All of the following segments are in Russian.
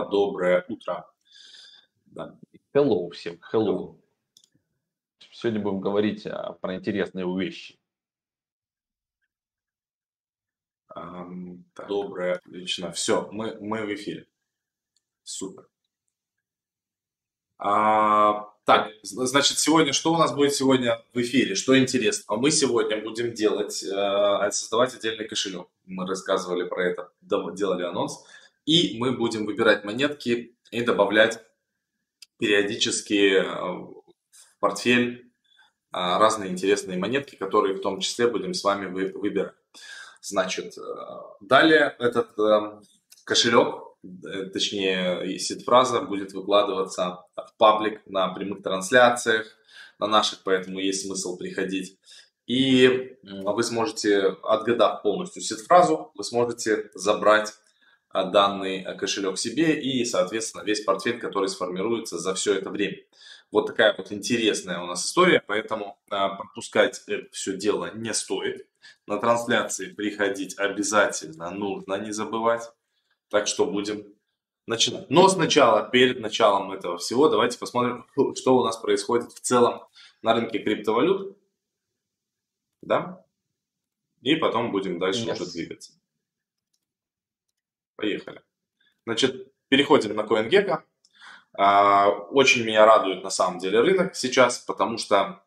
доброе утро. Да. Hello всем, hello. Сегодня будем говорить а, про интересные вещи. Um, доброе, отлично. Все, мы, мы в эфире. Супер. А, так, значит, сегодня что у нас будет сегодня в эфире? Что интересно? Мы сегодня будем делать, э, создавать отдельный кошелек. Мы рассказывали про это, делали анонс. И мы будем выбирать монетки и добавлять периодически э, в портфель э, разные интересные монетки, которые в том числе будем с вами выбирать. Значит, э, далее этот кошелек, точнее сид-фраза будет выкладываться в паблик на прямых трансляциях, на наших, поэтому есть смысл приходить. И вы сможете, отгадав полностью сид-фразу, вы сможете забрать данный кошелек себе и, соответственно, весь портфель, который сформируется за все это время. Вот такая вот интересная у нас история, поэтому а, пропускать это все дело не стоит. На трансляции приходить обязательно нужно не забывать. Так что будем начинать. Но сначала, перед началом этого всего, давайте посмотрим, что у нас происходит в целом на рынке криптовалют. Да? И потом будем дальше yes. уже двигаться. Поехали. Значит, переходим на CoinGecko. А, очень меня радует на самом деле рынок сейчас, потому что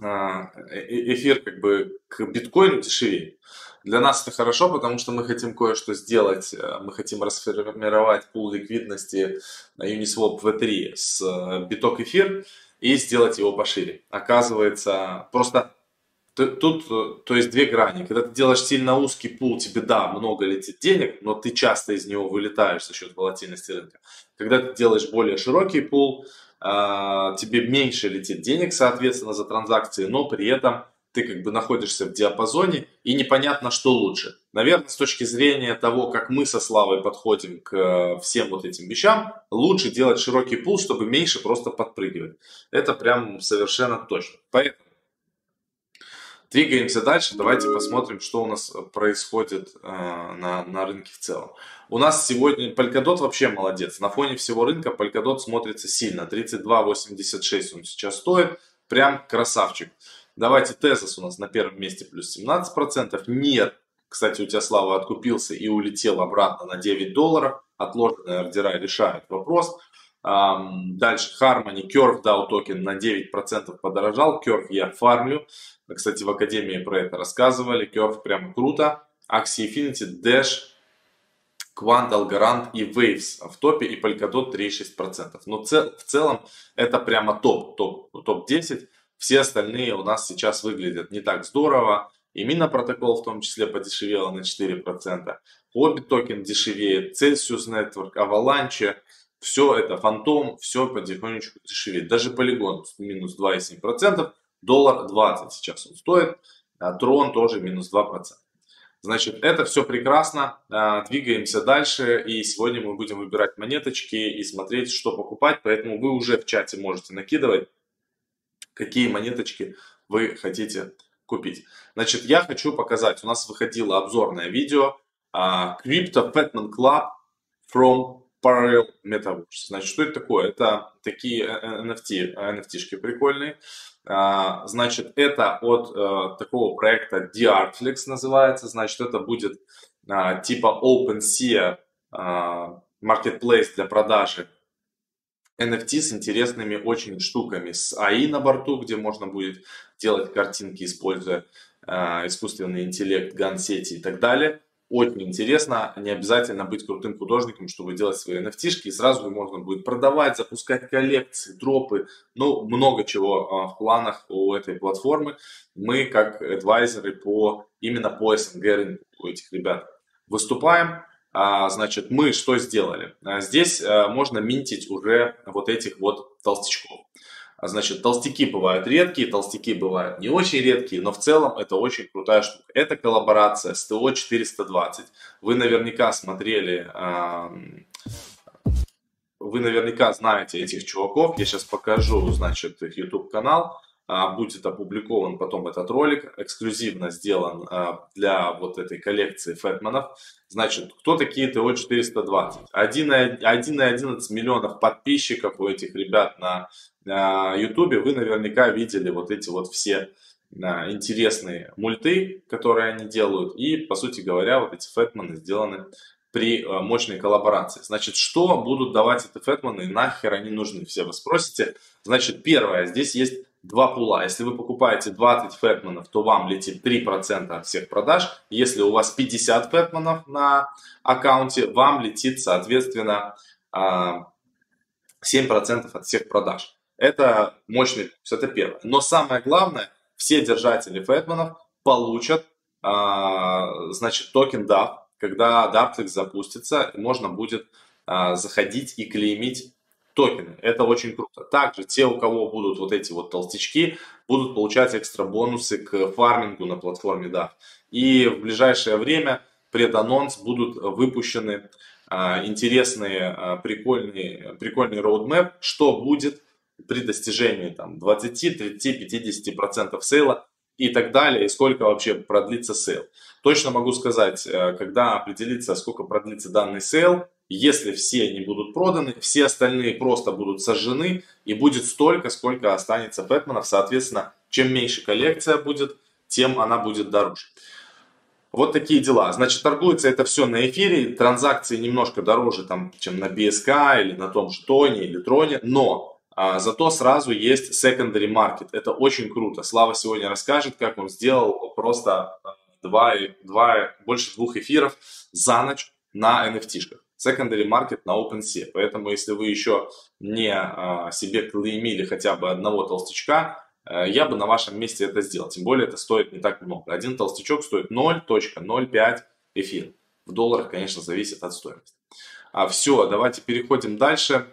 а, э, э, эфир как бы к биткоину дешевее. Для нас это хорошо, потому что мы хотим кое-что сделать. Э, мы хотим расформировать пул ликвидности на Uniswap V3 с биток эфир и сделать его пошире. Оказывается, просто Тут, э, то есть две грани. Когда ты делаешь сильно узкий пул, тебе да, много летит денег, но ты часто из него вылетаешь за счет волатильности рынка. Когда ты делаешь более широкий пул, а, тебе меньше летит денег, соответственно, за транзакции, но при этом ты как бы находишься в диапазоне и непонятно, что лучше. Наверное, с точки зрения того, как мы со Славой подходим к э, всем вот этим вещам, лучше делать широкий пул, чтобы меньше просто подпрыгивать. Это прям совершенно точно. Поэтому Двигаемся дальше. Давайте посмотрим, что у нас э, происходит э, на, на рынке в целом. У нас сегодня Polkadot вообще молодец. На фоне всего рынка Polkadot смотрится сильно. 32.86 он сейчас стоит. Прям красавчик. Давайте Tezos у нас на первом месте плюс 17%. Нет, кстати, у тебя Слава откупился и улетел обратно на 9 долларов. Отложенные ордера решают вопрос. Дальше Harmony, Curve DAO токен на 9% подорожал. Curve я фармлю. Кстати, в Академии про это рассказывали. Curve прям круто. Axie Infinity, Dash, Quant, Algorand и Waves в топе и Polkadot 3,6%. Но в целом это прямо топ, топ, топ-10. Все остальные у нас сейчас выглядят не так здорово. И Мина протокол в том числе подешевела на 4%. Hobby токен дешевеет, Celsius Network, Avalanche, все это фантом, все потихонечку дешевеет. Даже полигон минус 2,7%, доллар 20 сейчас он стоит, а трон тоже минус 2%. Значит, это все прекрасно, а, двигаемся дальше, и сегодня мы будем выбирать монеточки и смотреть, что покупать, поэтому вы уже в чате можете накидывать, какие монеточки вы хотите купить. Значит, я хочу показать, у нас выходило обзорное видео Crypto Fatman Club from Parallel Metaverse. Значит, что это такое? Это такие NFT, NFT-шки прикольные. А, значит, это от э, такого проекта DArtflix называется. Значит, это будет а, типа OpenSea а, Marketplace для продажи NFT с интересными очень штуками. С AI на борту, где можно будет делать картинки, используя искусственный интеллект, ган-сети и так далее очень интересно. Не обязательно быть крутым художником, чтобы делать свои nft и сразу можно будет продавать, запускать коллекции, дропы, ну, много чего а, в планах у этой платформы. Мы, как адвайзеры по, именно по СНГ рынку у этих ребят выступаем. А, значит, мы что сделали? А, здесь можно минтить уже вот этих вот толстячков. А значит, толстяки бывают редкие, толстяки бывают не очень редкие, но в целом это очень крутая штука. Это коллаборация с ТО 420. Вы наверняка смотрели, вы наверняка знаете этих чуваков. Я сейчас покажу, значит, их YouTube канал. А, будет опубликован потом этот ролик, эксклюзивно сделан а, для вот этой коллекции Фэтманов. Значит, кто такие ТО 420? 1,11 миллионов подписчиков у этих ребят на YouTube. Вы наверняка видели вот эти вот все а, интересные мульты, которые они делают. И, по сути говоря, вот эти Фэтманы сделаны при мощной коллаборации. Значит, что будут давать эти Фэтманы и нахер они нужны? Все вы спросите. Значит, первое, здесь есть два пула. Если вы покупаете 20 фэтманов, то вам летит 3% от всех продаж. Если у вас 50 фэтманов на аккаунте, вам летит, соответственно, 7% а, от всех продаж. Это мощный плюс, это первое. Но самое главное, все держатели фэтманов получат, а, значит, токен DAP. Когда DAPTEX запустится, можно будет а, заходить и клеймить токены. Это очень круто. Также те, у кого будут вот эти вот толстячки, будут получать экстра бонусы к фармингу на платформе DAF. И в ближайшее время преданонс будут выпущены а, интересные, а, прикольные, прикольный roadmap, что будет при достижении там, 20, 30, 50% sale а и так далее, и сколько вообще продлится sale. Точно могу сказать, э, когда определится, сколько продлится данный sale, если все не будут проданы, все остальные просто будут сожжены и будет столько, сколько останется Бэтменов. Соответственно, чем меньше коллекция будет, тем она будет дороже. Вот такие дела. Значит, торгуется это все на эфире, транзакции немножко дороже, там, чем на BSK или на том же Тоне или Троне, но а, зато сразу есть secondary market. Это очень круто. Слава сегодня расскажет, как он сделал просто два, два, больше двух эфиров за ночь на NFT-шках secondary market на OpenSea. Поэтому, если вы еще не а, себе клеймили хотя бы одного толстячка, а, я бы на вашем месте это сделал. Тем более, это стоит не так много. Один толстячок стоит 0.05 эфир. В долларах, конечно, зависит от стоимости. А, все, давайте переходим дальше.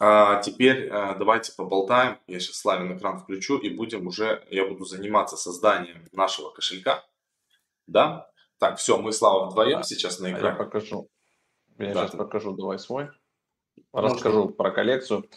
А, теперь а, давайте поболтаем. Я сейчас Славин экран включу и будем уже, я буду заниматься созданием нашего кошелька. Да? Так, все, мы, Слава, вдвоем сейчас на экране. Я покажу. Я да, сейчас ты... покажу, давай свой. Расскажу Можно. про коллекцию.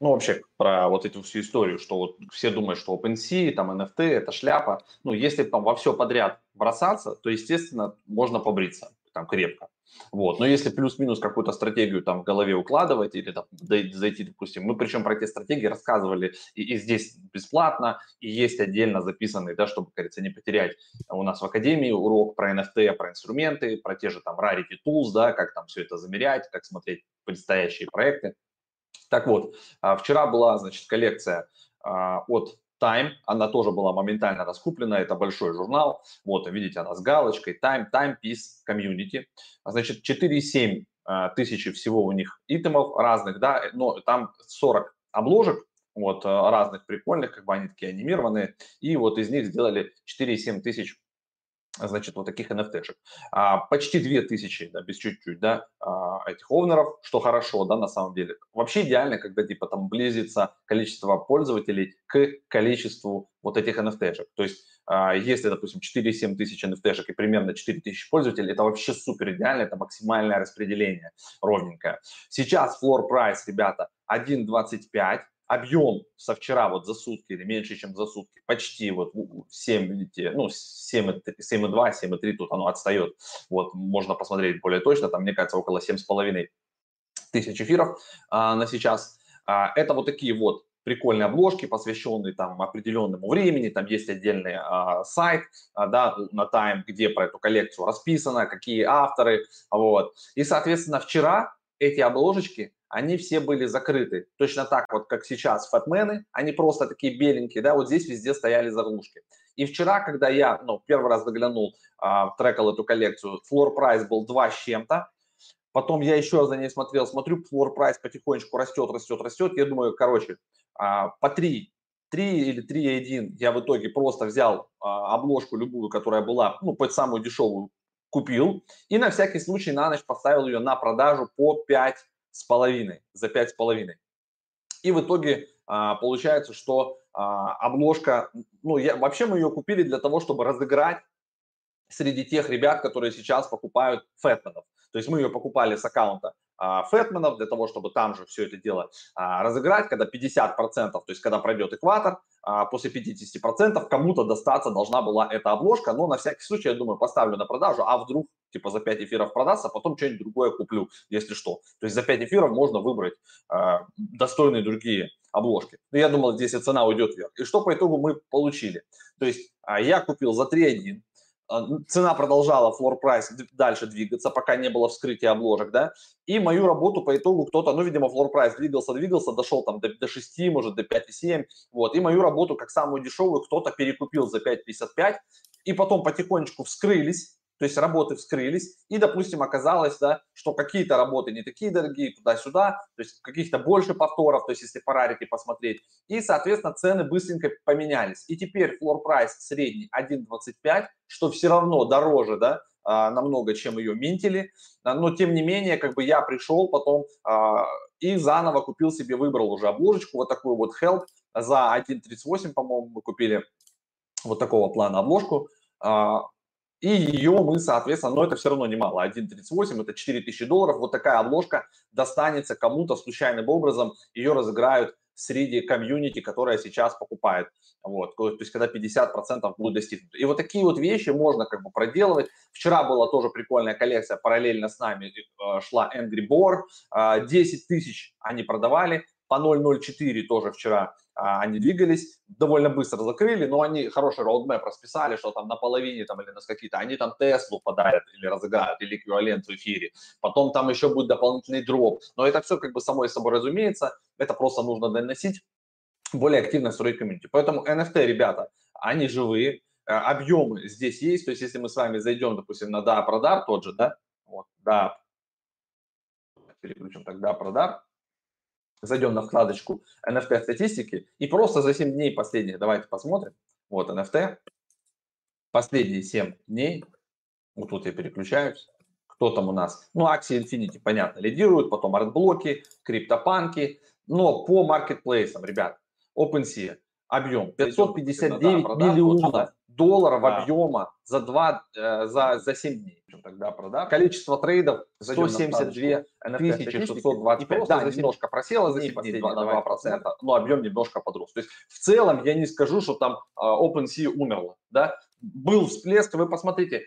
Ну, вообще, про вот эту всю историю, что вот все думают, что OpenSea, там NFT, это шляпа. Ну, если там во все подряд бросаться, то, естественно, можно побриться там крепко. Вот. Но если плюс-минус какую-то стратегию там в голове укладывать или там, зайти, допустим, мы причем про эти стратегии рассказывали и, и здесь бесплатно, и есть отдельно записанный, да, чтобы, кажется, не потерять у нас в Академии урок про NFT, про инструменты, про те же там Rarity Tools, да, как там все это замерять, как смотреть предстоящие проекты. Так вот, а, вчера была, значит, коллекция а, от Time, она тоже была моментально раскуплена, это большой журнал, вот, видите, она с галочкой, Time, Timepiece Community, значит, 4,7 а, тысячи всего у них итемов разных, да, но там 40 обложек, вот, а, разных прикольных, как бы они такие анимированные, и вот из них сделали 4,7 тысяч значит, вот таких NFT-шек. А, почти 2000, да, без чуть-чуть, да, а, этих овнеров, что хорошо, да, на самом деле. Вообще идеально, когда, типа, там близится количество пользователей к количеству вот этих NFT-шек. То есть, а, если, допустим, 4-7 тысяч NFT-шек и примерно 4 тысячи пользователей, это вообще супер идеально, это максимальное распределение ровненькое. Сейчас floor price, ребята, 1.25, объем со вчера вот за сутки или меньше, чем за сутки, почти вот 7, видите, ну 7,2, 7,3 тут оно отстает. Вот можно посмотреть более точно, там, мне кажется, около 7,5 тысяч эфиров а, на сейчас. А, это вот такие вот прикольные обложки, посвященные там определенному времени, там есть отдельный а, сайт, а, да, на Time, где про эту коллекцию расписано, какие авторы, вот. И, соответственно, вчера эти обложечки они все были закрыты. Точно так вот, как сейчас фатмены, они просто такие беленькие, да, вот здесь везде стояли заглушки. И вчера, когда я, ну, первый раз заглянул, а, трекал эту коллекцию, флор прайс был 2 с чем-то, потом я еще за ней смотрел, смотрю, флор прайс потихонечку растет, растет, растет, я думаю, короче, а, по 3, 3 или 3,1 я в итоге просто взял а, обложку любую, которая была, ну, под самую дешевую, купил, и на всякий случай на ночь поставил ее на продажу по 5 с половиной, за пять с половиной. И в итоге а, получается, что а, обложка, ну, я, вообще мы ее купили для того, чтобы разыграть среди тех ребят, которые сейчас покупают фэтменов. То есть мы ее покупали с аккаунта фэтменов для того, чтобы там же все это дело а, разыграть, когда 50%, то есть когда пройдет экватор, а, после 50% кому-то достаться должна была эта обложка, но на всякий случай, я думаю, поставлю на продажу, а вдруг типа за 5 эфиров продастся, а потом что-нибудь другое куплю, если что. То есть за 5 эфиров можно выбрать достойные другие обложки. Но я думал, здесь и цена уйдет вверх. И что по итогу мы получили? То есть я купил за 3.1, а, цена продолжала floor price дальше двигаться, пока не было вскрытия обложек, да, и мою работу по итогу кто-то, ну, видимо, floor price двигался, двигался, дошел там до, до 6, может, до 5,7, вот, и мою работу, как самую дешевую, кто-то перекупил за 5,55, и потом потихонечку вскрылись, то есть работы вскрылись, и, допустим, оказалось, да, что какие-то работы не такие дорогие, туда-сюда, то есть каких-то больше повторов, то есть если по рарити посмотреть, и, соответственно, цены быстренько поменялись. И теперь floor price средний 1.25, что все равно дороже, да, а, намного, чем ее минтили, но тем не менее, как бы я пришел потом а, и заново купил себе, выбрал уже обложечку, вот такую вот Help за 1.38, по-моему, мы купили вот такого плана обложку, а, и ее мы, соответственно, но это все равно немало, 1.38, это 4000 долларов, вот такая обложка достанется кому-то случайным образом, ее разыграют среди комьюнити, которая сейчас покупает. Вот, то есть когда 50% будет достигнуто. И вот такие вот вещи можно как бы проделывать. Вчера была тоже прикольная коллекция, параллельно с нами э, шла Angry Boar, 10 э, тысяч они продавали, по 0.04 тоже вчера а, они двигались, довольно быстро закрыли, но они хороший роудмэп расписали, что там на половине там или на какие-то, они там Теслу подарят или разыграют, или эквивалент в эфире. Потом там еще будет дополнительный дроп. Но это все как бы само собой разумеется, это просто нужно доносить, более активно строить комьюнити. Поэтому NFT, ребята, они живые, э, объемы здесь есть, то есть если мы с вами зайдем, допустим, на да, продар тот же, да, вот, да, переключим тогда продар, зайдем на вкладочку NFT статистики и просто за 7 дней последних, давайте посмотрим, вот NFT, последние 7 дней, вот тут я переключаюсь, кто там у нас, ну, Axie Infinity, понятно, лидируют, потом артблоки, криптопанки, но по маркетплейсам, ребят, OpenSea, объем 559 миллионов долларов да. объема за, 2, э, за, за 7 дней. Тогда продаж. Количество трейдов 172 тысячи 625. Да, немножко просело за 7 дней на 2%, но объем немножко подрос. То есть в целом я не скажу, что там э, OpenSea умерла. Да? Был всплеск, вы посмотрите,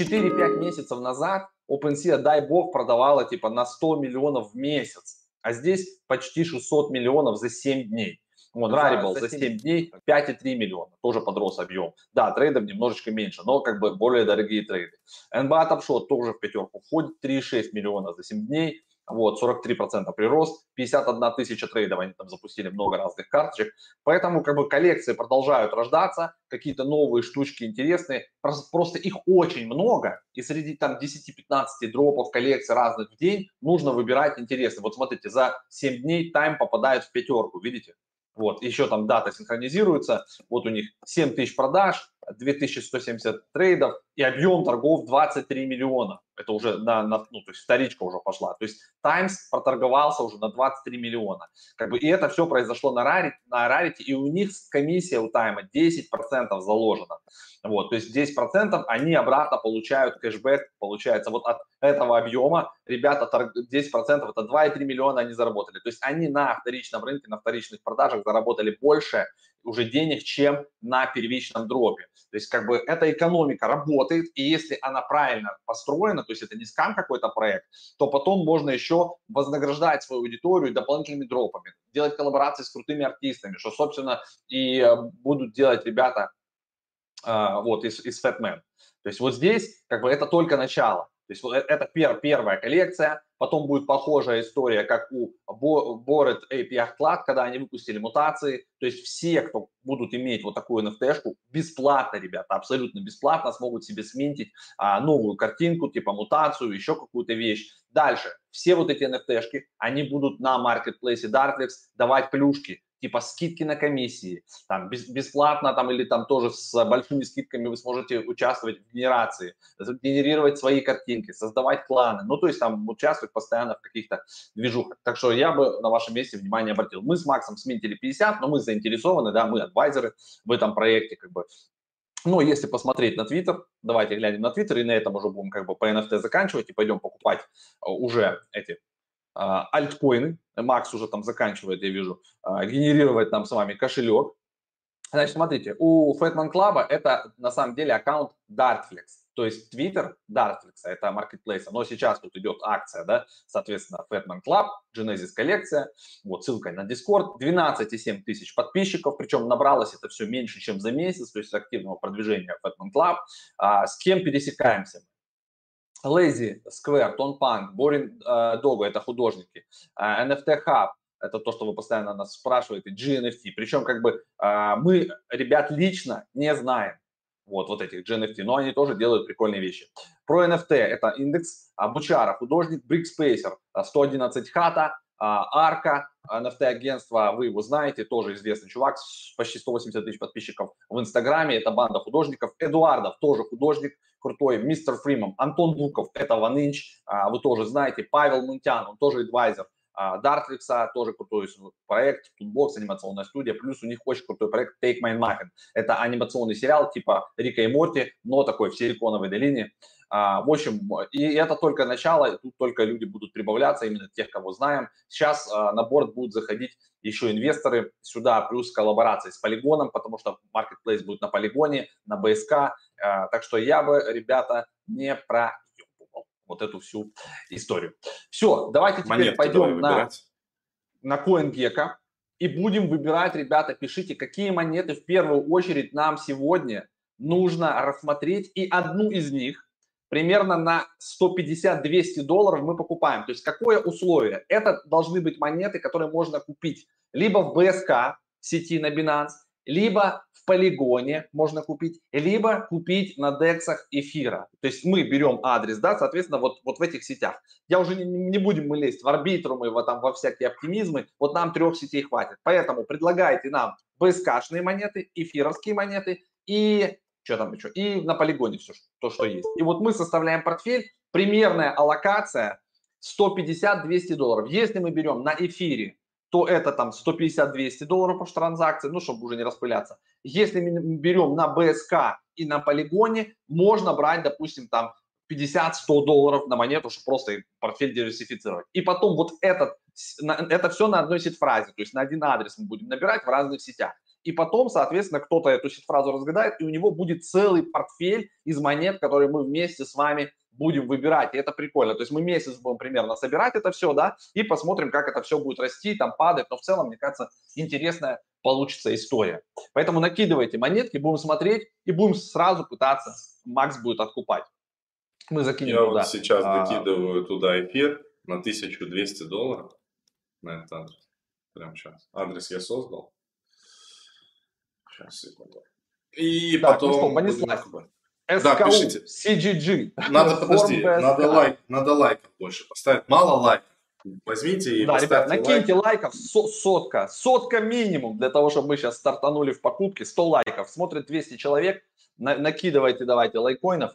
4-5 месяцев назад OpenSea, дай бог, продавала типа на 100 миллионов в месяц, а здесь почти 600 миллионов за 7 дней. Вот, Rarible за 7 дней 5,3 миллиона, тоже подрос объем. Да, трейдов немножечко меньше, но как бы более дорогие трейды. NBA Top Shot тоже в пятерку входит, 3,6 миллиона за 7 дней. Вот, 43% прирост, 51 тысяча трейдов, они там запустили много разных карточек. Поэтому как бы коллекции продолжают рождаться, какие-то новые штучки интересные. Просто, просто их очень много, и среди там 10-15 дропов коллекций разных в день нужно выбирать интересные. Вот смотрите, за 7 дней тайм попадает в пятерку, видите? Вот, еще там дата синхронизируется. Вот у них 7 тысяч продаж, 2170 трейдов и объем торгов 23 миллиона. Это уже на, на ну, то есть вторичка уже пошла. То есть Times проторговался уже на 23 миллиона. Как бы, и это все произошло на Rarity, на Rarity, и у них комиссия у Тайма 10% заложена. Вот, то есть 10% они обратно получают кэшбэк, получается, вот от этого объема ребята 10% это 2,3 миллиона они заработали. То есть они на вторичном рынке, на вторичных продажах заработали больше уже денег, чем на первичном дропе. То есть как бы эта экономика работает, и если она правильно построена, то есть это не скам какой-то проект, то потом можно еще вознаграждать свою аудиторию дополнительными дропами, делать коллаборации с крутыми артистами, что, собственно, и э, будут делать ребята а, вот, из, из Fatman. То есть вот здесь как бы это только начало. То есть э, это пер, первая коллекция, потом будет похожая история, как у Bored API Cloud, когда они выпустили мутации. То есть все, кто будут иметь вот такую NFT-шку, бесплатно, ребята, абсолютно бесплатно смогут себе сменить а, новую картинку, типа мутацию, еще какую-то вещь. Дальше, все вот эти NFT-шки, они будут на маркетплейсе Dartlex давать плюшки типа скидки на комиссии, там бесплатно там или там тоже с большими скидками вы сможете участвовать в генерации, генерировать свои картинки, создавать кланы, ну то есть там участвовать постоянно в каких-то движухах. Так что я бы на вашем месте внимание обратил. Мы с Максом сменили 50, но мы заинтересованы, да, мы адвайзеры в этом проекте, как бы но если посмотреть на Твиттер, давайте глянем на Твиттер, и на этом уже будем как бы по NFT заканчивать и пойдем покупать э, уже эти альткоины. Макс уже там заканчивает, я вижу, генерировать нам с вами кошелек. Значит, смотрите, у Fatman Club это на самом деле аккаунт Dartflex. То есть Twitter Dartflex, это marketplace, но сейчас тут идет акция, да, соответственно, Fatman Club, Genesis коллекция, вот ссылка на Discord, 12,7 тысяч подписчиков, причем набралось это все меньше, чем за месяц, то есть активного продвижения Fatman Club. А, с кем пересекаемся? Lazy Square, Punk, Boring uh, Dogo, это художники, NFT Hub, это то, что вы постоянно нас спрашиваете, GNFT. Причем как бы uh, мы ребят лично не знаем, вот, вот этих GNFT, но они тоже делают прикольные вещи. Про NFT это индекс Бучара, художник, Брикспейсер, 111 хата, Арка, NFT-агентство, вы его знаете, тоже известный чувак, почти 180 тысяч подписчиков в Инстаграме, это банда художников. Эдуардов, тоже художник, крутой. Мистер Фримом, Антон Буков, это Ванынч, вы тоже знаете. Павел Мунтян, он тоже адвайзер. Дартликса, тоже крутой проект, Toolbox, анимационная студия, плюс у них очень крутой проект Take My Muffin. Это анимационный сериал типа Рика и Морти, но такой в Силиконовой долине. А, в общем, и это только начало, и тут только люди будут прибавляться, именно тех, кого знаем. Сейчас а, на борт будут заходить еще инвесторы сюда, плюс коллаборации с полигоном, потому что marketplace будет на полигоне, на БСК. А, так что я бы, ребята, не про вот эту всю историю. Все, давайте теперь Монетки пойдем на, на CoinGecko и будем выбирать, ребята, пишите, какие монеты в первую очередь нам сегодня нужно рассмотреть. И одну из них примерно на 150-200 долларов мы покупаем. То есть какое условие? Это должны быть монеты, которые можно купить либо в БСК сети на Binance, либо в полигоне можно купить, либо купить на дексах эфира. То есть мы берем адрес, да, соответственно, вот, вот в этих сетях. Я уже не, не будем мы лезть в арбитрумы, во, там, во всякие оптимизмы, вот нам трех сетей хватит. Поэтому предлагайте нам БСКшные монеты, эфировские монеты и что там еще, и на полигоне все, то, что есть. И вот мы составляем портфель, примерная аллокация 150-200 долларов. Если мы берем на эфире то это там 150-200 долларов по транзакции, ну, чтобы уже не распыляться. Если мы берем на БСК и на полигоне, можно брать, допустим, там 50-100 долларов на монету, чтобы просто портфель диверсифицировать. И потом вот этот, это все на одной сеть-фразе, то есть на один адрес мы будем набирать в разных сетях. И потом, соответственно, кто-то эту сеть-фразу разгадает, и у него будет целый портфель из монет, которые мы вместе с вами будем выбирать, и это прикольно. То есть мы месяц будем примерно собирать это все, да, и посмотрим, как это все будет расти, там падать, но в целом, мне кажется, интересная получится история. Поэтому накидывайте монетки, будем смотреть и будем сразу пытаться, Макс будет откупать. Мы закинем Я туда. вот сейчас а... докидываю туда эфир на 1200 долларов на этот адрес. Прямо сейчас. Адрес я создал. И так, потом... Ну что, понеслась. СКУ, да, пишите. CGG. Надо, подожди, надо лайк, надо лайков больше поставить. Мало лайков. Возьмите и да, ребят, накиньте лайк. лайков сотка. Сотка минимум для того, чтобы мы сейчас стартанули в покупке. 100 лайков. Смотрит 200 человек. На, накидывайте давайте лайкоинов.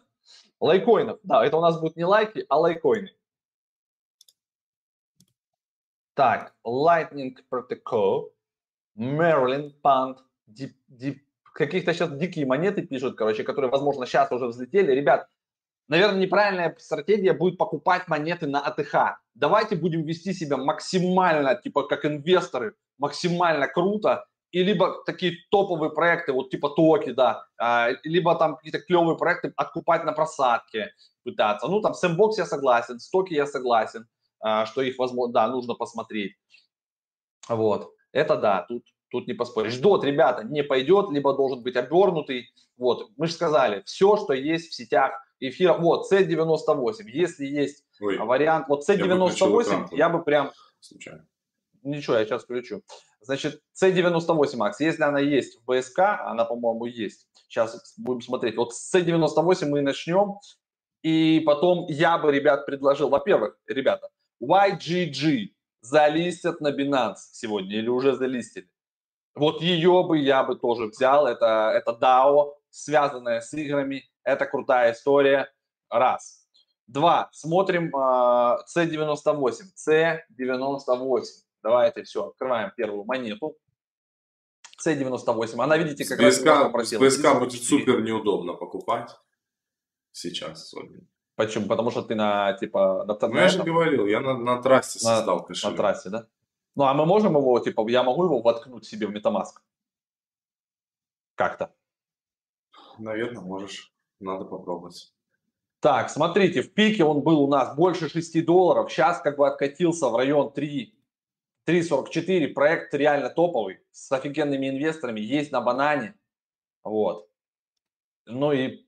Лайкоинов. Да, это у нас будут не лайки, а лайкоины. Так, Lightning Protocol, Maryland Pound, Deep, Deep каких-то сейчас дикие монеты пишут, короче, которые, возможно, сейчас уже взлетели. Ребят, наверное, неправильная стратегия будет покупать монеты на АТХ. Давайте будем вести себя максимально, типа, как инвесторы, максимально круто, и либо такие топовые проекты, вот типа Токи, да, а, либо там какие-то клевые проекты откупать на просадке пытаться. Ну, там Sandbox я согласен, Стоки я согласен, а, что их, возможно, да, нужно посмотреть. Вот, это да, тут Тут не поспоришь. Дот, ребята, не пойдет, либо должен быть обернутый. Вот, мы же сказали, все, что есть в сетях эфира. Вот, C98. Если есть Ой, вариант, вот C98, я, я бы прям... Случайно. Ничего, я сейчас включу. Значит, C98, Макс, если она есть в БСК, она, по-моему, есть. Сейчас будем смотреть. Вот с C98 мы начнем. И потом я бы, ребят, предложил, во-первых, ребята, YGG залистят на Binance сегодня или уже залистили. Вот ее бы я бы тоже взял. Это, это DAO, связанное с играми. Это крутая история. Раз. Два. Смотрим э, C98. C98. Давайте все, открываем первую монету. C98. Она, видите, как с раз просила. С БСК будет супер неудобно покупать сейчас. Почему? Потому что ты на, типа, на, ну, я же говорил, я на, на трассе создал на, кошелек. На трассе, да? Ну, а мы можем его, типа, я могу его воткнуть себе в MetaMask? Как-то. Наверное, можешь. Надо попробовать. Так, смотрите, в пике он был у нас больше 6 долларов. Сейчас как бы откатился в район 3, 3.44. Проект реально топовый, с офигенными инвесторами. Есть на банане. Вот. Ну и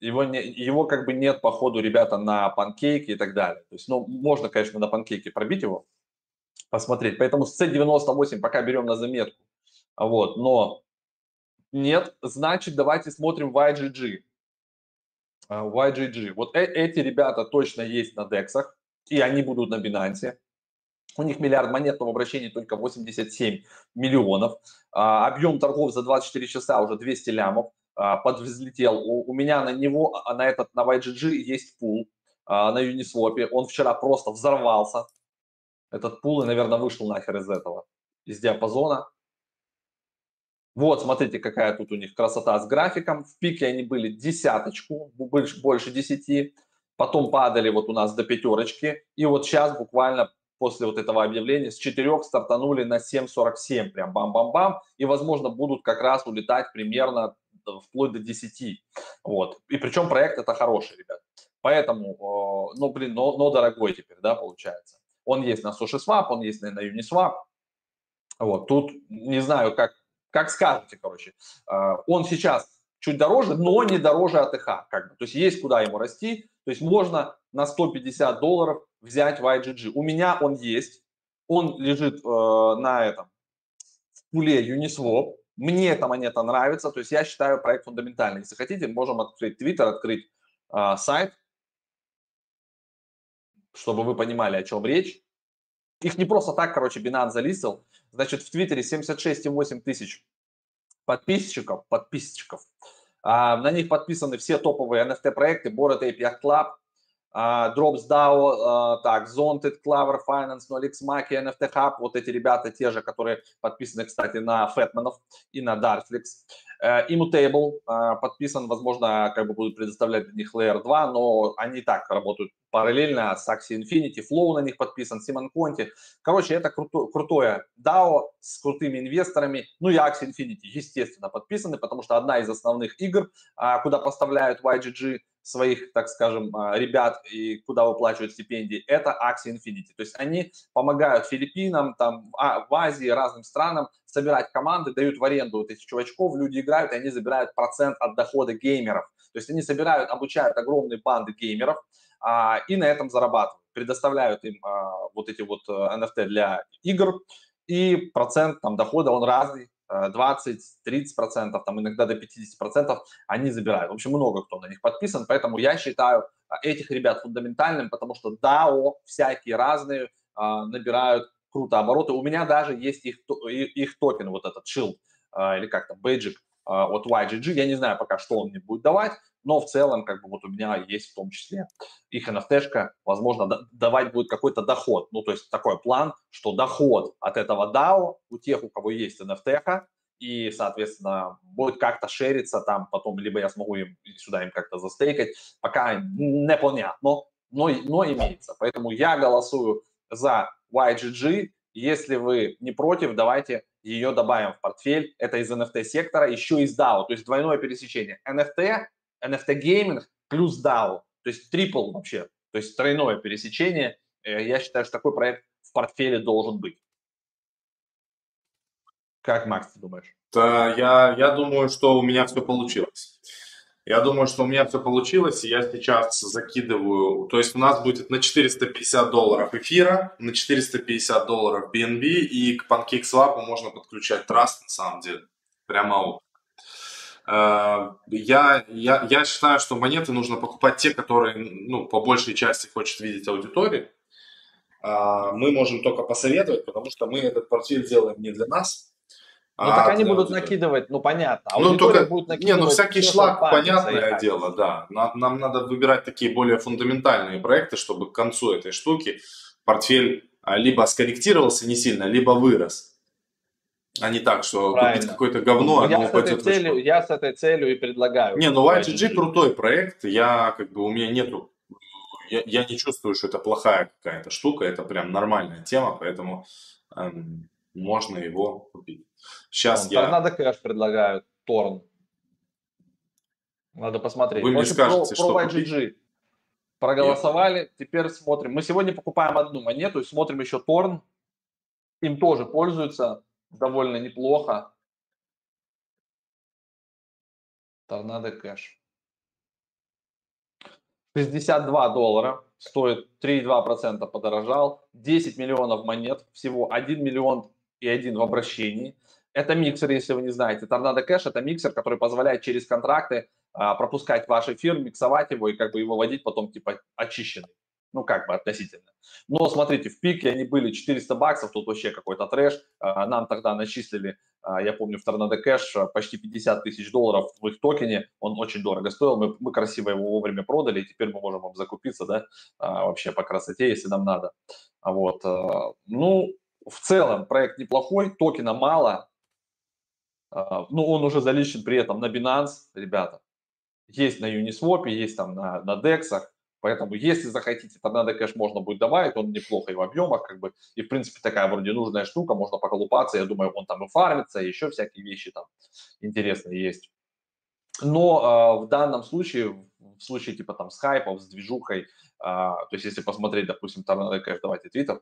его, не, его как бы нет, по ходу, ребята, на панкейке и так далее. То есть, ну, можно, конечно, на панкейке пробить его, посмотреть. Поэтому с C98 пока берем на заметку. Вот, но нет, значит, давайте смотрим YGG. YGG. Вот э эти ребята точно есть на дексах, и они будут на Binance. У них миллиард монет, но в обращении только 87 миллионов. А, объем торгов за 24 часа уже 200 лямов а, подвзлетел. У, у меня на него, а, на этот, на YGG есть пул а, на Uniswap. Он вчера просто взорвался. Этот пул и, наверное, вышел нахер из этого, из диапазона. Вот, смотрите, какая тут у них красота с графиком. В пике они были десяточку, больше, больше 10. Потом падали вот у нас до пятерочки. И вот сейчас буквально после вот этого объявления с 4 стартанули на 7.47. Прям бам-бам-бам. И, возможно, будут как раз улетать примерно вплоть до 10. Вот. И причем проект это хороший, ребят. Поэтому, ну, блин, но, но дорогой теперь, да, получается. Он есть на SushiSwap, он есть на, на Uniswap. Вот, тут не знаю, как как скажете, короче. А, он сейчас чуть дороже, но не дороже АТХ. Как бы. То есть есть куда ему расти. То есть можно на 150 долларов взять YGG. У меня он есть. Он лежит э, на этом в пуле Uniswap. Мне эта монета нравится. То есть я считаю проект фундаментальный. Если хотите, можем открыть Twitter, открыть э, сайт, чтобы вы понимали, о чем речь. Их не просто так, короче, Binance залистил. Значит, в Твиттере 76,8 тысяч подписчиков, подписчиков. А, на них подписаны все топовые NFT-проекты, Bored Yacht Club, Drops DAO, а, так, Zonted, Clover Finance, Nolix Maki, NFT Hub, вот эти ребята те же, которые подписаны, кстати, на Фетманов и на Dartflix. Э, Immutable э, подписан, возможно, как бы будут предоставлять для них Layer 2, но они так работают параллельно с Axie Infinity, Flow на них подписан, Simon Conti. Короче, это круто, крутое DAO с крутыми инвесторами. Ну и Axie Infinity, естественно, подписаны, потому что одна из основных игр, а, куда поставляют YGG, своих, так скажем, а, ребят и куда выплачивают стипендии, это Axie Infinity. То есть они помогают Филиппинам, там, а, в Азии, разным странам собирать команды, дают в аренду вот этих чувачков, люди играют, и они забирают процент от дохода геймеров. То есть они собирают, обучают огромные банды геймеров а, и на этом зарабатывают. Предоставляют им а, вот эти вот NFT э, для игр, и процент там дохода, он разный, 20, 30 процентов, там иногда до 50 процентов они забирают. В общем, много кто на них подписан, поэтому я считаю а, этих ребят фундаментальным, потому что DAO всякие разные а, набирают круто обороты. У меня даже есть их, их токен, вот этот shield, или как там, бейджик от YGG. Я не знаю пока, что он мне будет давать, но в целом, как бы вот у меня есть в том числе их NFT-шка, возможно, давать будет какой-то доход. Ну, то есть такой план, что доход от этого DAO у тех, у кого есть NFT, и, соответственно, будет как-то шериться там потом, либо я смогу им сюда им как-то застейкать, пока непонятно, но, но имеется. Поэтому я голосую за YGG. Если вы не против, давайте ее добавим в портфель. Это из NFT сектора, еще из DAO, то есть двойное пересечение. NFT NFT гейминг плюс DAO, то есть трипл вообще, то есть тройное пересечение. Э, я считаю, что такой проект в портфеле должен быть. Как, Макс, ты думаешь? Да, я, я думаю, что у меня все получилось. Я думаю, что у меня все получилось, и я сейчас закидываю, то есть у нас будет на 450 долларов эфира, на 450 долларов BNB, и к PancakeSwap можно подключать Trust на самом деле, прямо вот. Э, я, я, я считаю, что монеты нужно покупать те, которые, ну, по большей части хочет видеть аудитория. Э, мы можем только посоветовать, потому что мы этот портфель делаем не для нас. Ну, а так они будут аудитории. накидывать, ну, понятно. ну, только, будет накидывать не, ну, всякий шлак, понятное дело, да. Нам, нам надо выбирать такие более фундаментальные проекты, чтобы к концу этой штуки портфель а, либо скорректировался не сильно, либо вырос. А не так, что Правильно. купить какое-то говно, ну, я, с этой целью, я с этой целью и предлагаю. Не, ну YGG крутой проект. Я как бы у меня нету я, я не чувствую, что это плохая какая-то штука, это прям нормальная тема, поэтому эм, можно его купить. Сейчас я... Торнадо Кэш предлагают, Торн. Надо посмотреть. Вы мне общем, скажете, про, что про купить? Проголосовали, теперь смотрим. Мы сегодня покупаем одну монету и смотрим еще Торн. Им тоже пользуются довольно неплохо. Торнадо Кэш. 62 доллара, стоит 3,2% подорожал, 10 миллионов монет, всего 1 миллион и один в обращении. Это миксер, если вы не знаете. Торнадо Кэш – это миксер, который позволяет через контракты а, пропускать ваш эфир, миксовать его и как бы его вводить потом типа очищенный. Ну, как бы относительно. Но смотрите, в пике они были 400 баксов, тут вообще какой-то трэш. А, Нам тогда начислили, а, я помню, в Торнадо Кэш почти 50 тысяч долларов в их токене. Он очень дорого стоил. Мы, мы красиво его вовремя продали, и теперь мы можем им закупиться, да, вообще по красоте, если нам надо. Вот. Ну, в целом проект неплохой, токена мало. А, Ну, он уже заличен при этом на Binance, ребята. Есть на Uniswap, есть там на, на DEX. Поэтому, если захотите, Tornado Cash можно будет добавить, он неплохо и в объемах, как бы, и, в принципе, такая вроде нужная штука, можно поколупаться, я думаю, он там и фармится, и еще всякие вещи там интересные есть. Но э, в данном случае, в случае типа там с хайпом, с движухой, э, то есть если посмотреть, допустим, Tornado Cash, давайте Твиттер.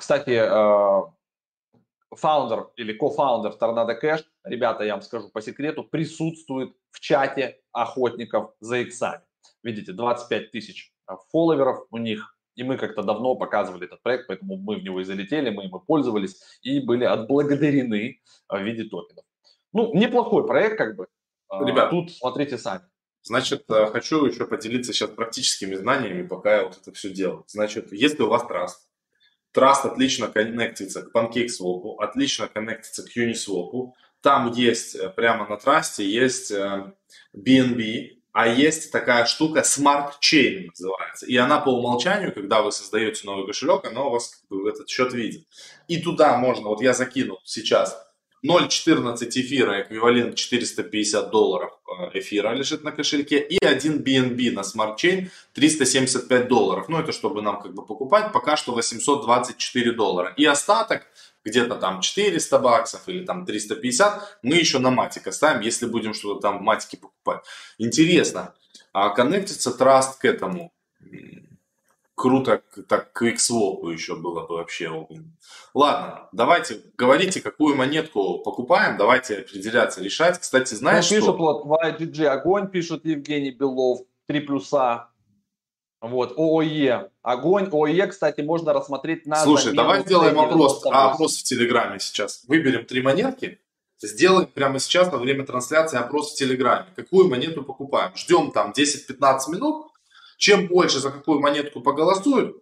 Кстати, э, founder или co-founder Tornado Cash, ребята, я вам скажу по секрету, присутствует в чате охотников за иксами. Видите, 25 тысяч а, фолловеров у них, и мы как-то давно показывали этот проект, поэтому мы в него и залетели, мы им и пользовались, и были отблагодарены а, в виде токенов. Ну, неплохой проект, как бы. Ребят. Тут смотрите сами. Значит, э, хочу еще поделиться сейчас практическими знаниями, пока я вот это все делаю. Значит, если у вас Trust, Trust отлично коннектится к PancakeSwap, отлично коннектится к Uniswap, там есть э, прямо на Trust есть э, BNB, а есть такая штука Smart Chain называется. И она по умолчанию, когда вы создаете новый кошелек, она у вас этот счет видит. И туда можно, вот я закинул сейчас 0.14 эфира, эквивалент 450 долларов э, эфира лежит на кошельке, и 1 BNB на Chain 375 долларов. Ну, это чтобы нам как бы покупать, пока что 824 доллара. И остаток, где-то там 400 баксов или там 350, мы еще на матик ставим, если будем что-то там в матике покупать. Интересно, а коннектится Trust к этому? Круто, так к XSwap еще было бы вообще. Ладно, давайте, говорите, какую монетку покупаем, давайте определяться, решать. Кстати, знаешь ну, пишут что? вот YGG огонь, пишут Евгений Белов, 3 плюса. Вот, ООЕ, огонь, ООЕ, кстати, можно рассмотреть на Слушай, давай сделаем опрос, а, опрос в Телеграме сейчас. Выберем три монетки, сделаем прямо сейчас во время трансляции опрос в Телеграме. Какую монету покупаем? Ждем там 10-15 минут. Чем больше за какую монетку поголосуют,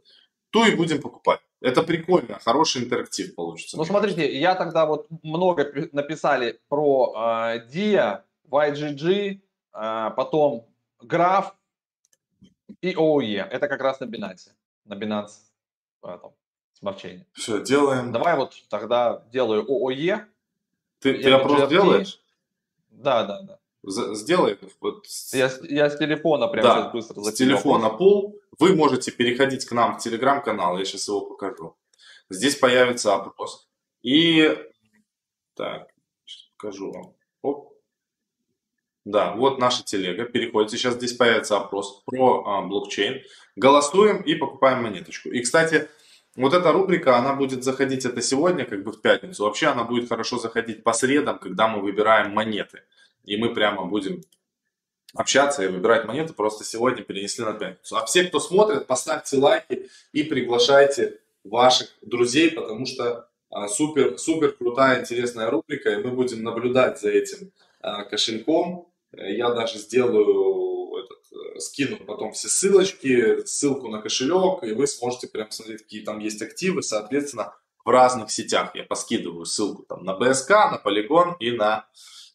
ту и будем покупать. Это прикольно, хороший интерактив получится. Ну, смотрите, я тогда вот много пи- написали про э, DIA, YGG, э, потом Граф и OE. Это как раз на Binance. На Binance этом смарчейне. Все, делаем. Давай вот тогда делаю OOE. Ты, ты опрос делаешь? Да, да, да. Сделай. Вот с- Я, с- я с телефона прям Да, сейчас быстро с закину телефона вопрос. пул. Вы можете переходить к нам в телеграм-канал, я сейчас его покажу. Здесь появится опрос. И так, сейчас покажу вам. Оп. Да, вот наша телега. Переходите, сейчас здесь появится опрос про а, блокчейн. Голосуем и покупаем монеточку. И, кстати, вот эта рубрика, она будет заходить это сегодня, как бы в пятницу. Вообще она будет хорошо заходить по средам, когда мы выбираем монеты. И мы прямо будем общаться и выбирать монеты. Просто сегодня перенесли на пятницу. А все, кто смотрит, поставьте лайки и приглашайте ваших друзей, потому что а, супер, супер крутая, интересная рубрика, и мы будем наблюдать за этим а, кошельком. Я даже сделаю этот, э, скину потом все ссылочки, ссылку на кошелек, и вы сможете прям смотреть, какие там есть активы, соответственно, в разных сетях. Я поскидываю ссылку там на БСК, на Polygon и на,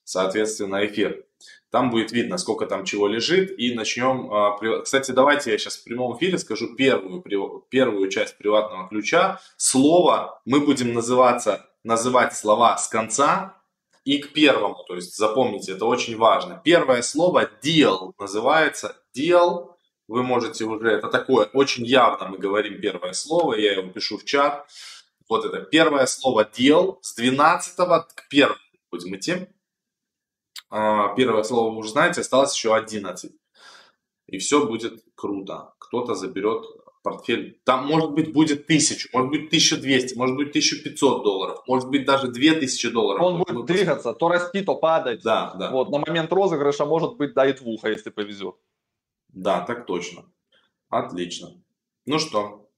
соответственно, эфир. Там будет видно, сколько там чего лежит. И начнем. а, Кстати, давайте я сейчас в прямом эфире скажу первую, первую часть приватного ключа. Слово мы будем называться, называть слова с конца и к первому. То есть запомните, это очень важно. Первое слово deal называется deal вы можете уже, это такое, очень явно мы говорим первое слово, я его пишу в чат. Вот это первое слово дел с 12 к 1 будем идти. А, первое слово вы уже знаете, осталось еще 11. И все будет круто. Кто-то заберет портфель. Там, может быть, будет 1000, может быть, 1200, может быть, 1500 долларов, может быть, даже 2000 долларов. Он будет Мы двигаться, то расти, то падать. Да, да. Вот, на момент розыгрыша может быть до и двух, а если повезет. Да, так точно. Отлично. Ну что,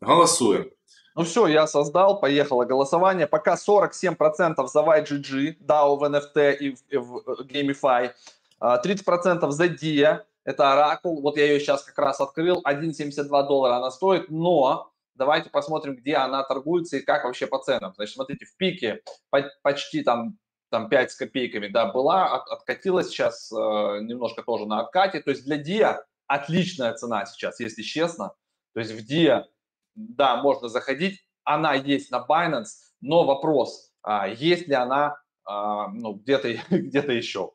голосуем. Ну все, я создал, поехало голосование. Пока 47% за YGG, DAO в NFT и в, в Gamify, 30% за DIA, это Oracle, вот я ее сейчас как раз открыл, 1,72 доллара она стоит, но давайте посмотрим, где она торгуется и как вообще по ценам. Значит, смотрите, в пике почти там там 5 с копейками, да, была, от, откатилась сейчас э, немножко тоже на откате. То есть для DIA отличная цена сейчас, если честно. То есть в DIA, да, можно заходить, она есть на Binance, но вопрос, а, есть ли она а, ну, где-то где еще.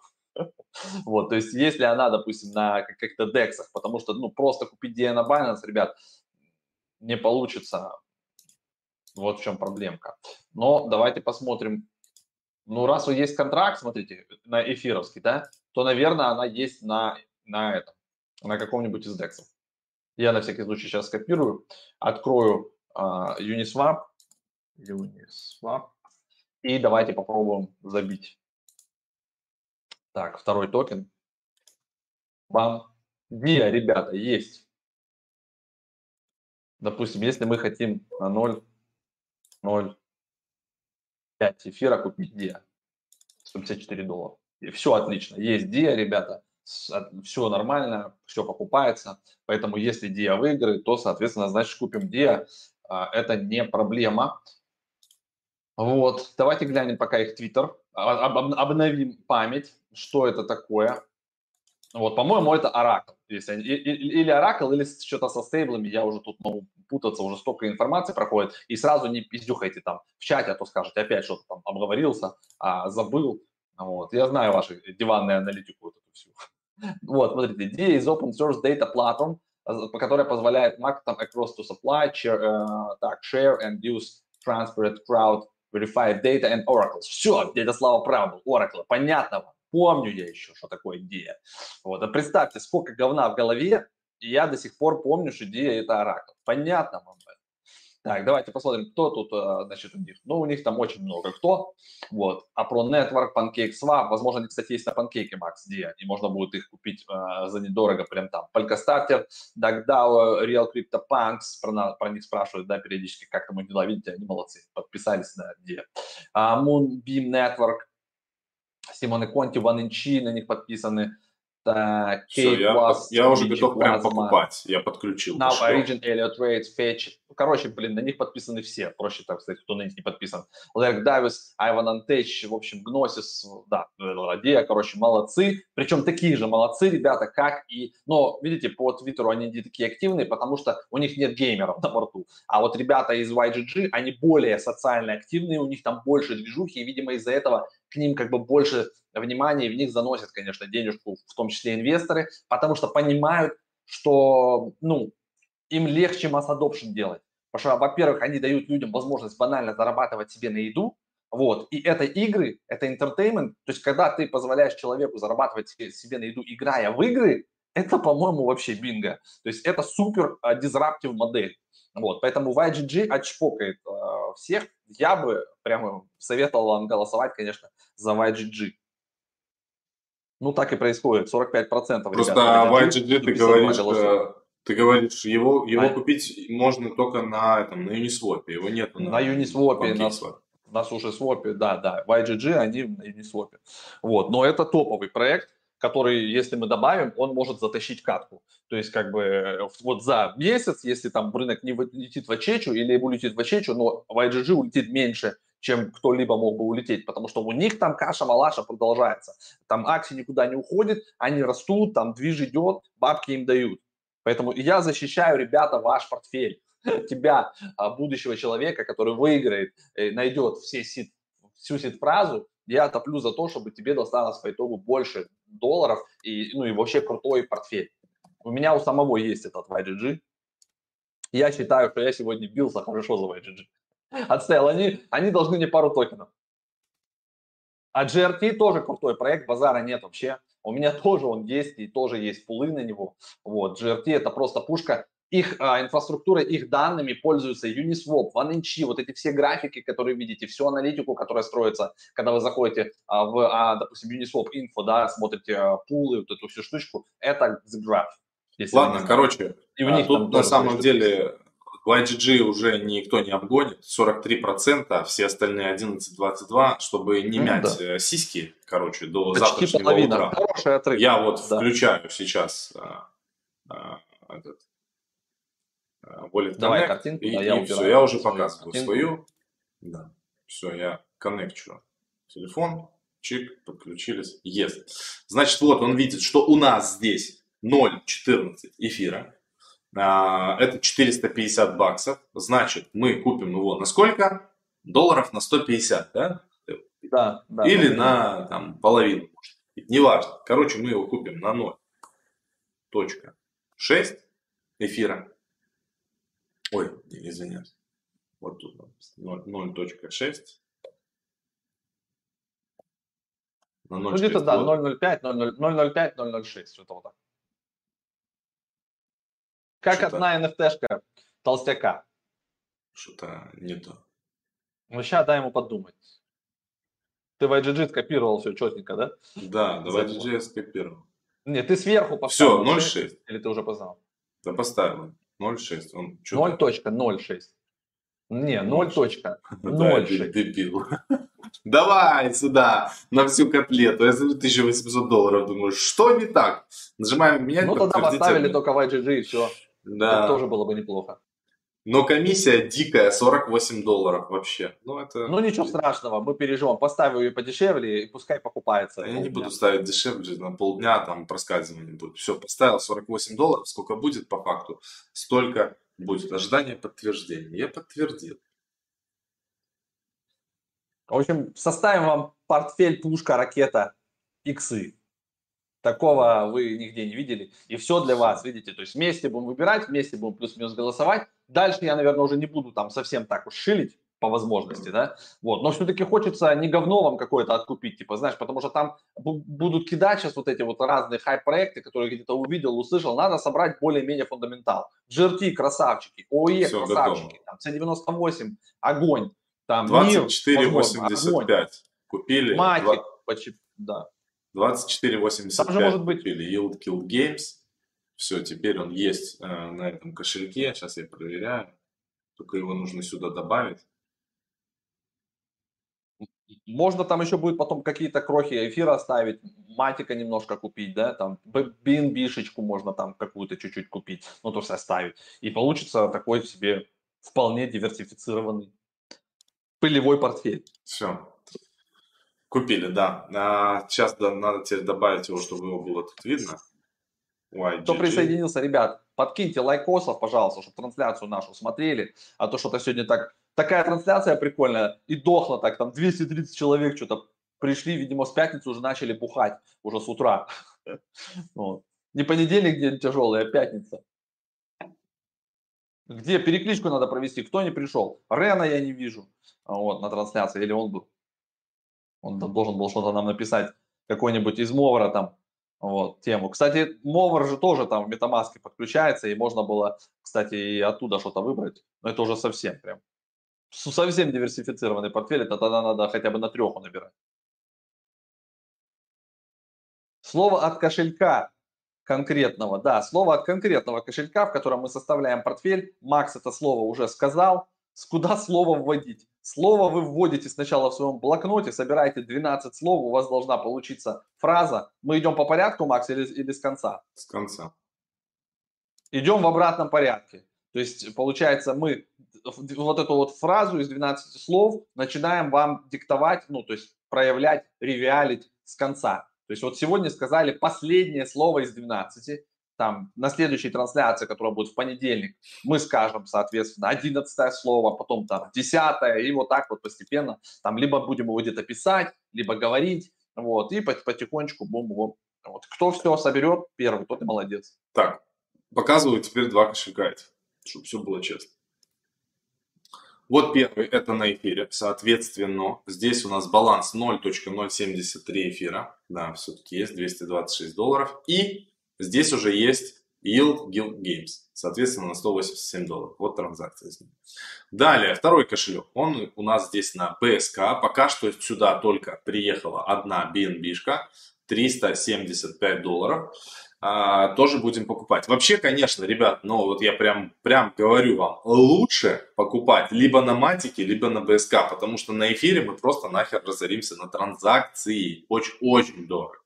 Вот, то есть если она, допустим, на каких-то дексах, потому что, ну, просто купить DIA на Binance, ребят, не получится. Вот в чем проблемка. Но давайте посмотрим. Ну, раз есть контракт, смотрите, на эфировский, да, то, наверное, она есть на, на этом, на каком-нибудь из дексов. Я на всякий случай сейчас скопирую, открою uh, Uniswap, Uniswap, и давайте попробуем забить. Так, второй токен. Бам. Диа, ребята, есть. Допустим, если мы хотим на 0, 0, 5 эфира купить Диа, 154 доллара. И все отлично. Есть Диа, ребята, все нормально, все покупается. Поэтому если Диа выиграет, то, соответственно, значит, купим Диа. А, это не проблема. Вот, давайте глянем пока их твиттер, обновим память что это такое. Вот, по-моему, это Oracle. Если, или Oracle, или что-то со стейблами, я уже тут могу путаться, уже столько информации проходит, и сразу не пиздюхайте там в чате, а то скажете, опять что-то там обговорился, а, забыл. Вот, я знаю вашу диванную аналитику вот эту всю. Вот, смотрите, DA is open source data platform, которая позволяет marketing across to supply, share, uh, так, share and use transparent crowd verified data and Oracle. Все, это слава правда, Oracle, понятно вам помню я еще, что такое идея. Вот, а представьте, сколько говна в голове, и я до сих пор помню, что идея это Oracle. Понятно вам? Так, давайте посмотрим, кто тут, э, значит, у них. Ну, у них там очень много кто. Вот. А про Network, PancakeSwap, возможно, они, кстати, есть на Pancake Max DIA, и можно будет их купить э, за недорого прям там. Polkastarter, DuckDAO, Real CryptoPunks, про, про них спрашивают, да, периодически, как там дела, видите, они молодцы, подписались на DIA. Uh, Moonbeam Network, Симоне Конти, Ван Инчи на них подписаны. Все, я, я уже готов прям покупать. Я подключил. Now, Origin, Elliot Trades, Fetch. Короче, блин, на них подписаны все. Проще так сказать, кто на них не подписан. Лерк Давис, Айван Антеч, в общем, Гносис, да, Ладея, короче, молодцы. Причем такие же молодцы ребята, как и... Но, видите, по Твиттеру они не такие активные, потому что у них нет геймеров на борту. А вот ребята из YGG, они более социально активные, у них там больше движухи, и, видимо, из-за этого к ним как бы больше внимания, и в них заносят, конечно, денежку, в том числе инвесторы, потому что понимают, что, ну, им легче масс adoption делать. Потому что, во-первых, они дают людям возможность банально зарабатывать себе на еду, вот, и это игры, это entertainment, то есть когда ты позволяешь человеку зарабатывать себе на еду, играя в игры, это, по-моему, вообще бинго. То есть это супер дизраптив модель. Вот, поэтому YGG отчпокает э, всех. Я бы прямо советовал вам голосовать, конечно, за YGG. Ну, так и происходит. 45% Просто ребят, YGG, YGG ты говоришь, э, ты говоришь, его, его а... купить можно только на, этом, на Uniswap, его нет на, на Uniswap, на, на SushiSwap, да, да. YGG, они на Uniswap. Вот, но это топовый проект который, если мы добавим, он может затащить катку. То есть, как бы, э, вот за месяц, если там рынок не улетит в очечу или улетит в очечу, но в IGG улетит меньше, чем кто-либо мог бы улететь, потому что у них там каша-малаша продолжается. Там акции никуда не уходят, они растут, там движ идет, бабки им дают. Поэтому я защищаю, ребята, ваш портфель тебя, а, будущего человека, который выиграет, э, найдет все сит, всю сит-фразу, я топлю за то, чтобы тебе досталось по итогу больше долларов и, ну, и вообще крутой портфель. У меня у самого есть этот YGG. Я считаю, что я сегодня бился хорошо за YGG. Отстоял. Они, они должны мне пару токенов. А GRT тоже крутой проект, базара нет вообще. У меня тоже он есть, и тоже есть пулы на него. Вот, GRT это просто пушка. Их а, инфраструктура, их данными пользуются Uniswap, OneInch, вот эти все графики, которые видите, всю аналитику, которая строится, когда вы заходите а, в, а, допустим, Uniswap Info, да, смотрите а, пулы, вот эту всю штучку, это Zgraph. Ладно, короче, и у них тут на самом деле в IGG уже никто не обгонит, 43%, а все остальные 11-22, чтобы не ну, мять да. Э, сиськи, короче, до Почти завтрашнего половина. утра. Хороший отрыв. Я вот да. включаю сейчас а, а, этот Wallet Давай Connect, картинку, и, да, я и все, я уже показываю картинку. свою. Да, все, я коннекчу телефон, чик, подключились, есть. Значит, вот он видит, что у нас здесь 0.14 эфира. А, это 450 баксов. Значит, мы купим его на сколько? Долларов на 150, да? Да, да. Или да, на там, половину, может. Неважно. Короче, мы его купим на 0.6 эфира. Ой, извиняюсь. Вот тут 0.6. На 0, ну, где-то, да, 0.05, 0.05, 0.06, что-то вот так. Как одна NFT-шка толстяка. Что-то не то. Ну, сейчас дай ему подумать. Ты в IGG скопировал все четненько, да? Да, да в IGG я скопировал. Нет, ты сверху поставил. Все, 0.6. Или ты уже познал? Да поставил. 0.6. Он 0.06. Не, 0.06. Дебил. Давай сюда, на всю котлету. Я за 1800 долларов думаю, что не так? Нажимаем менять. Ну тогда поставили только в IGG и все. Да. Это тоже было бы неплохо. Но комиссия дикая, 48 долларов вообще. Ну, это... ну ничего страшного, мы переживем. Поставим ее подешевле и пускай покупается. Я не буду ставить дешевле, на полдня там проскальзывание будет. Все, поставил 48 долларов, сколько будет по факту, столько будет. Ожидание подтверждения. Я подтвердил. В общем, составим вам портфель пушка, ракета, иксы. Такого вы нигде не видели. И все для вас, видите. То есть вместе будем выбирать, вместе будем плюс-минус голосовать. Дальше я, наверное, уже не буду там совсем так уж шилить по возможности, да, вот, но все-таки хочется не говно вам какое-то откупить, типа, знаешь, потому что там будут кидать сейчас вот эти вот разные хайп-проекты, которые где-то увидел, услышал, надо собрать более-менее фундаментал. GRT, красавчики, ОЕ, все, красавчики, там, C98, огонь, там, 24,85 купили. Матик, 20... да. 24,85 может быть... купили, Yield Kill Games, все, теперь он есть э, на этом кошельке. Сейчас я проверяю. Только его нужно сюда добавить. Можно там еще будет потом какие-то крохи эфира оставить, матика немножко купить, да, там BNB-шечку можно там какую-то чуть-чуть купить, ну, то есть оставить. И получится такой себе вполне диверсифицированный пылевой портфель. Все. Купили, да. А, сейчас да, надо теперь добавить его, чтобы его было тут видно. YGG. Кто присоединился, ребят, подкиньте лайкосов, пожалуйста, чтобы трансляцию нашу смотрели, а то что-то сегодня так, такая трансляция прикольная, и дохла так, там 230 человек что-то пришли, видимо, с пятницы уже начали бухать, уже с утра. Не понедельник день тяжелый, а пятница. Где перекличку надо провести, кто не пришел? Рена я не вижу вот, на трансляции, или он был? Он должен был что-то нам написать, какой-нибудь из Мовра там, вот, тему. Кстати, Mover же тоже там в MetaMask подключается, и можно было, кстати, и оттуда что-то выбрать. Но это уже совсем прям совсем диверсифицированный портфель, это тогда надо хотя бы на треху набирать. Слово от кошелька конкретного, да, слово от конкретного кошелька, в котором мы составляем портфель. Макс это слово уже сказал. Куда слово вводить? Слово вы вводите сначала в своем блокноте, собираете 12 слов, у вас должна получиться фраза. Мы идем по порядку, Макс, или, или с конца? С конца. Идем в обратном порядке. То есть, получается, мы вот эту вот фразу из 12 слов начинаем вам диктовать, ну, то есть проявлять, ревиалить с конца. То есть вот сегодня сказали последнее слово из 12, там, на следующей трансляции, которая будет в понедельник, мы скажем, соответственно, одиннадцатое слово, потом там десятое, и вот так вот постепенно, там, либо будем его где-то писать, либо говорить, вот, и потихонечку бум-бум. Вот. Кто все соберет первый, тот и молодец. Так, Показываю теперь два кошелька чтобы все было честно. Вот первый, это на эфире, соответственно, здесь у нас баланс 0.073 эфира, да, все-таки есть 226 долларов, и здесь уже есть Yield Guild Games, соответственно, на 187 долларов. Вот транзакция с ним. Далее, второй кошелек. Он у нас здесь на BSK. Пока что сюда только приехала одна BNB-шка. 375 долларов. А, тоже будем покупать. Вообще, конечно, ребят, ну вот я прям, прям говорю вам, лучше покупать либо на матике, либо на БСК, потому что на эфире мы просто нахер разоримся на транзакции. Очень-очень дорого.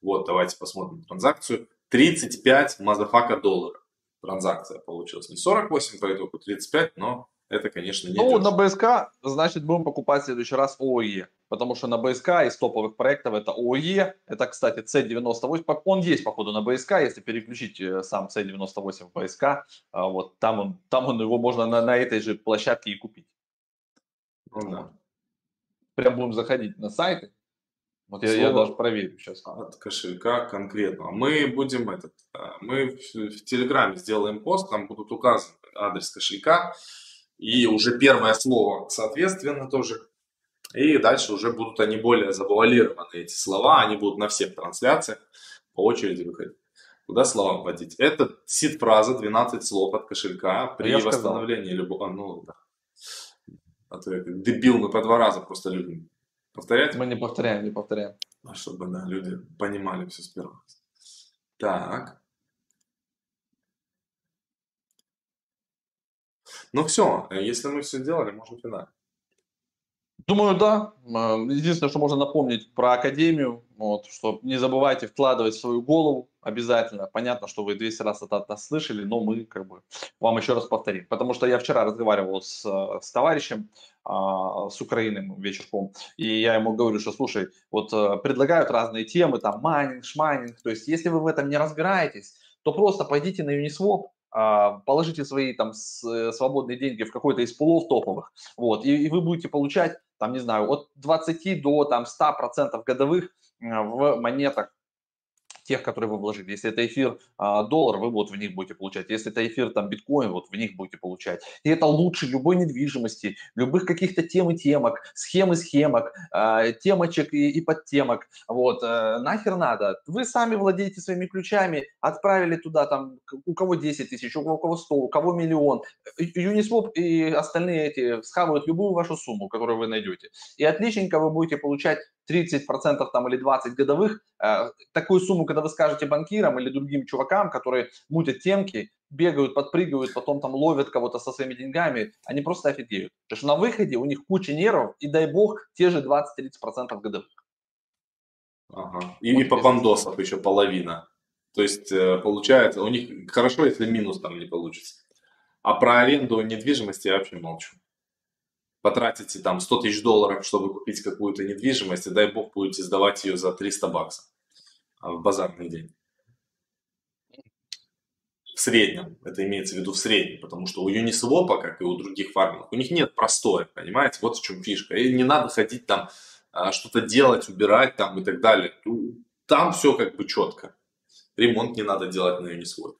Вот, давайте посмотрим транзакцию. 35 motherfucker долларов. Транзакция получилась. Не 48 по итогу, 35, но это, конечно, не Ну, дешево. на БСК, значит, будем покупать в следующий раз OOE. Потому что на БСК из топовых проектов это OOE. Это, кстати, C98. Он есть, походу, на БСК. Если переключить э, сам C98 в БСК, а, вот там, он, там он, его можно на, на этой же площадке и купить. Ну, да. Прям будем заходить на сайты. Вот я, я даже проверю сейчас. От кошелька конкретно. Мы будем этот, э, мы в, в Телеграме сделаем пост, там будут указаны адрес кошелька и уже первое слово, соответственно, тоже. И дальше уже будут они более завуалированы, эти слова, они будут на всех трансляциях по очереди выходить. Куда слова вводить? Это сид-фраза, 12 слов от кошелька при я восстановлении любого... Ну, да. А то я как дебил, мы по два раза просто любим повторять. Мы не повторяем, не повторяем. А чтобы, да, люди понимали все с первого раза. Так. Ну все, если мы все сделали, можно финал. Думаю, да. Единственное, что можно напомнить про Академию, вот, что не забывайте вкладывать в свою голову обязательно. Понятно, что вы 200 раз это, это слышали, но мы как бы вам еще раз повторим. Потому что я вчера разговаривал с, с товарищем а, с Украины вечерком, и я ему говорю, что слушай, вот э, предлагают разные темы, там майнинг, шмайнинг, то есть если вы в этом не разбираетесь, то просто пойдите на Uniswap, а, положите свои там э, свободные деньги в какой-то из пулов топовых, вот, и, и вы будете получать, там, не знаю, от 20 до там 100% годовых в монетах тех, которые вы вложили. Если это эфир а, доллар, вы вот в них будете получать. Если это эфир там биткоин, вот в них будете получать. И это лучше любой недвижимости, любых каких-то тем и темок, схем и схемок, а, темочек и, подтемок. Вот, а, нахер надо. Вы сами владеете своими ключами, отправили туда там, у кого 10 тысяч, у кого 100, у кого миллион. Uniswap и остальные эти схавают любую вашу сумму, которую вы найдете. И отличненько вы будете получать 30% там или 20 годовых, э, такую сумму, когда вы скажете банкирам или другим чувакам, которые мутят темки, бегают, подпрыгивают, потом там ловят кого-то со своими деньгами, они просто офигеют. Потому что на выходе у них куча нервов, и дай бог, те же 20-30% годовых. Ага. И, вот и по бандосов еще половина. То есть, э, получается, у них хорошо, если минус там не получится. А про аренду недвижимости я вообще молчу потратите там 100 тысяч долларов, чтобы купить какую-то недвижимость, и дай бог будете сдавать ее за 300 баксов а, в базарный день. В среднем, это имеется в виду в среднем, потому что у Uniswap, как и у других фармеров, у них нет простоя, понимаете, вот в чем фишка. И не надо ходить там а, что-то делать, убирать там и так далее. Там все как бы четко. Ремонт не надо делать на Uniswap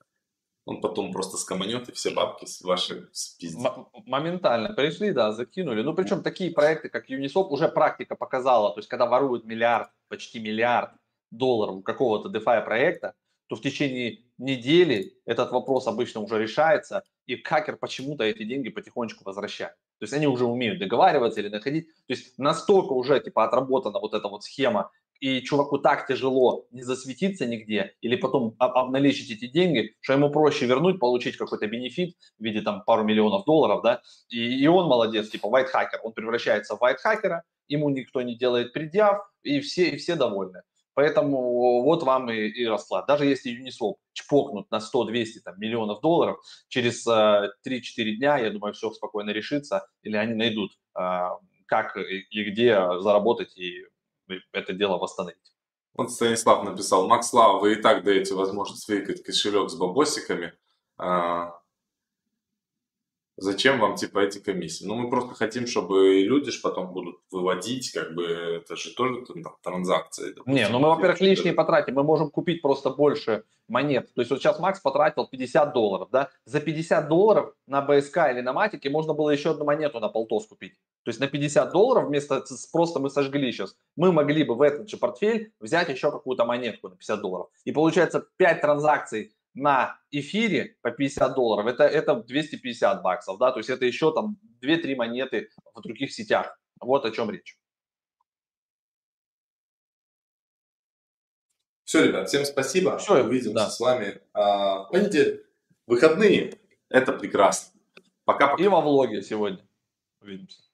он потом просто скоманет и все бабки ваши спиздит. Моментально пришли, да, закинули. Ну, причем такие проекты, как Uniswap, уже практика показала. То есть, когда воруют миллиард, почти миллиард долларов какого-то DeFi проекта, то в течение недели этот вопрос обычно уже решается, и хакер почему-то эти деньги потихонечку возвращает. То есть они уже умеют договариваться или находить. То есть настолько уже типа отработана вот эта вот схема и чуваку так тяжело не засветиться нигде или потом обналичить эти деньги, что ему проще вернуть, получить какой-то бенефит в виде там пару миллионов долларов, да, и, и он молодец, типа white hacker, он превращается в white hacker, ему никто не делает предъяв, и все, и все довольны. Поэтому вот вам и, и расклад. Даже если Uniswap чпокнут на 100-200 там, миллионов долларов, через э, 3-4 дня, я думаю, все спокойно решится, или они найдут, э, как и, и где заработать и это дело восстановить. Вот Станислав написал, Макс Лава, вы и так даете возможность выкать кошелек с бабосиками. А, Зачем вам, типа, эти комиссии? Ну, мы просто хотим, чтобы люди ж потом будут выводить, как бы, это же тоже там, транзакции. Допустим, не, ну мы, во-первых, лишние потратим, мы можем купить просто больше монет. То есть вот сейчас Макс потратил 50 долларов, да? За 50 долларов на БСК или на Матике можно было еще одну монету на полтос купить. То есть на 50 долларов вместо просто мы сожгли сейчас, мы могли бы в этот же портфель взять еще какую-то монетку на 50 долларов. И получается 5 транзакций на эфире по 50 долларов, это, это 250 баксов, да, то есть это еще там 2-3 монеты в других сетях. Вот о чем речь. Все, ребят, всем спасибо. Все, увидимся да. с вами а, в понедельник. Выходные, это прекрасно. Пока-пока. И во влоге сегодня увидимся.